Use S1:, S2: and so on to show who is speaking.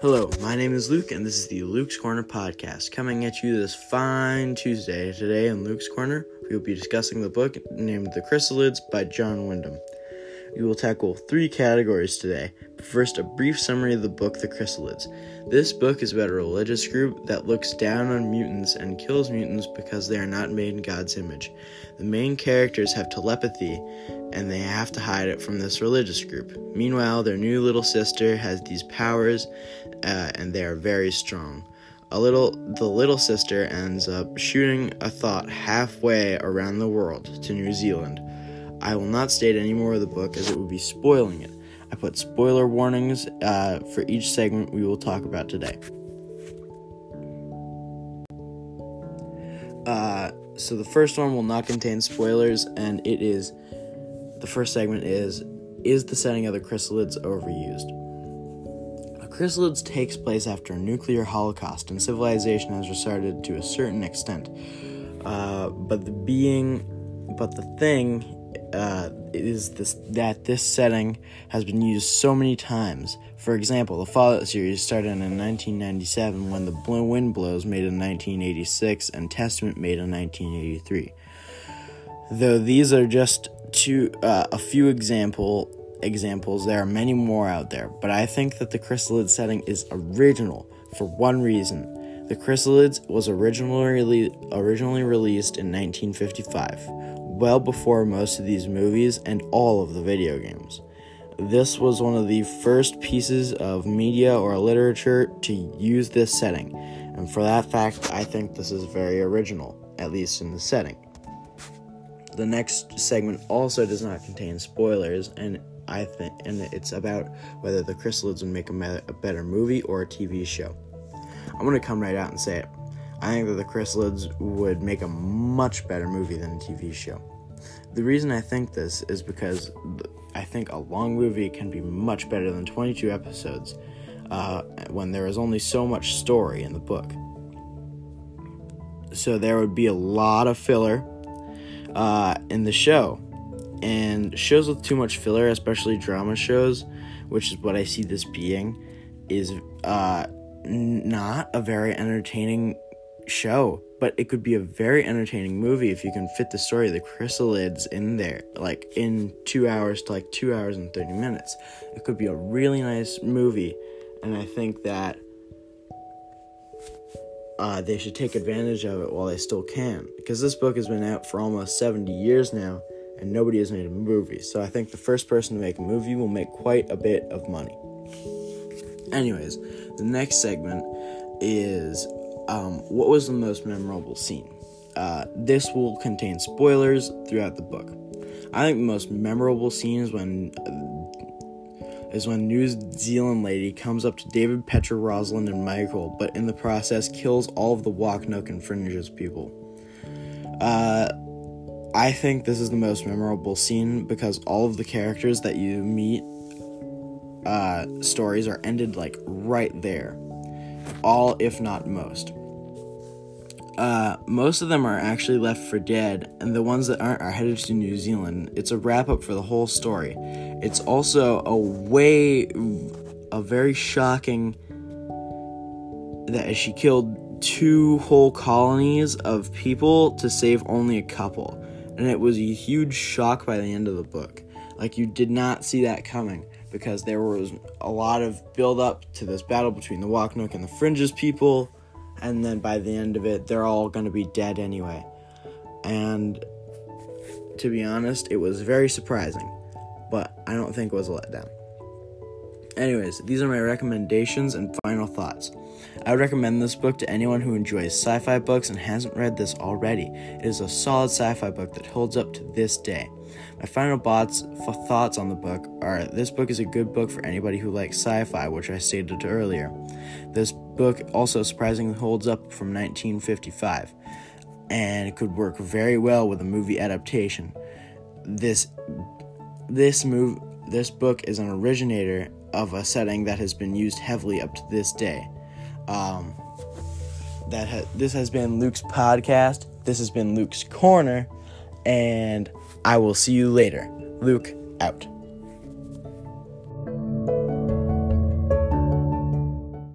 S1: Hello, my name is Luke, and this is the Luke's Corner podcast, coming at you this fine Tuesday. Today in Luke's Corner, we will be discussing the book named The Chrysalids by John Wyndham. We will tackle three categories today. First, a brief summary of the book The Chrysalids. This book is about a religious group that looks down on mutants and kills mutants because they are not made in God's image. The main characters have telepathy and they have to hide it from this religious group. Meanwhile, their new little sister has these powers uh, and they are very strong. A little the little sister ends up shooting a thought halfway around the world to New Zealand. I will not state any more of the book as it would be spoiling it. I put spoiler warnings uh, for each segment we will talk about today. Uh, so the first one will not contain spoilers, and it is the first segment is Is the setting of the chrysalids overused? The chrysalids takes place after a nuclear holocaust, and civilization has restarted to a certain extent. Uh, but the being, but the thing uh, is this that this setting has been used so many times. For example, the Fallout series started in 1997 when The Blue Wind Blows made in 1986 and Testament made in 1983. Though these are just two, uh, a few example examples, there are many more out there. But I think that the Chrysalid setting is original for one reason. The Chrysalids was originally originally released in 1955 well before most of these movies and all of the video games. This was one of the first pieces of media or literature to use this setting, and for that fact, I think this is very original, at least in the setting. The next segment also does not contain spoilers, and I think, and it's about whether the Chrysalids would make a, me- a better movie or a TV show. I'm gonna come right out and say it. I think that the Chrysalids would make a much better movie than a TV show. The reason I think this is because I think a long movie can be much better than 22 episodes uh, when there is only so much story in the book. So there would be a lot of filler uh, in the show. And shows with too much filler, especially drama shows, which is what I see this being, is uh, not a very entertaining show, but it could be a very entertaining movie if you can fit the story of the chrysalids in there, like in two hours to like two hours and 30 minutes. It could be a really nice movie, and I think that uh, they should take advantage of it while they still can, because this book has been out for almost 70 years now, and nobody has made a movie. So I think the first person to make a movie will make quite a bit of money. Anyways, the next segment is um, what was the most memorable scene? Uh, this will contain spoilers throughout the book. I think the most memorable scene is when uh, is when New Zealand lady comes up to David, Petra, Rosalind, and Michael, but in the process kills all of the Waknuk and Fringes people. Uh, I think this is the most memorable scene because all of the characters that you meet uh, stories are ended like right there. All, if not most. Uh, most of them are actually left for dead, and the ones that aren't are headed to New Zealand. It's a wrap up for the whole story. It's also a way, a very shocking that she killed two whole colonies of people to save only a couple. And it was a huge shock by the end of the book. Like, you did not see that coming because there was a lot of build up to this battle between the Waknuk and the Fringes people and then by the end of it, they're all going to be dead anyway. And to be honest, it was very surprising, but I don't think it was a letdown. Anyways, these are my recommendations and final thoughts. I would recommend this book to anyone who enjoys sci fi books and hasn't read this already. It is a solid sci fi book that holds up to this day. My final thoughts, thoughts on the book are this book is a good book for anybody who likes sci fi, which I stated earlier. This book also surprisingly holds up from 1955 and could work very well with a movie adaptation. This this move this book is an originator of a setting that has been used heavily up to this day. Um, that ha- this has been Luke's podcast. This has been Luke's corner, and I will see you later. Luke out.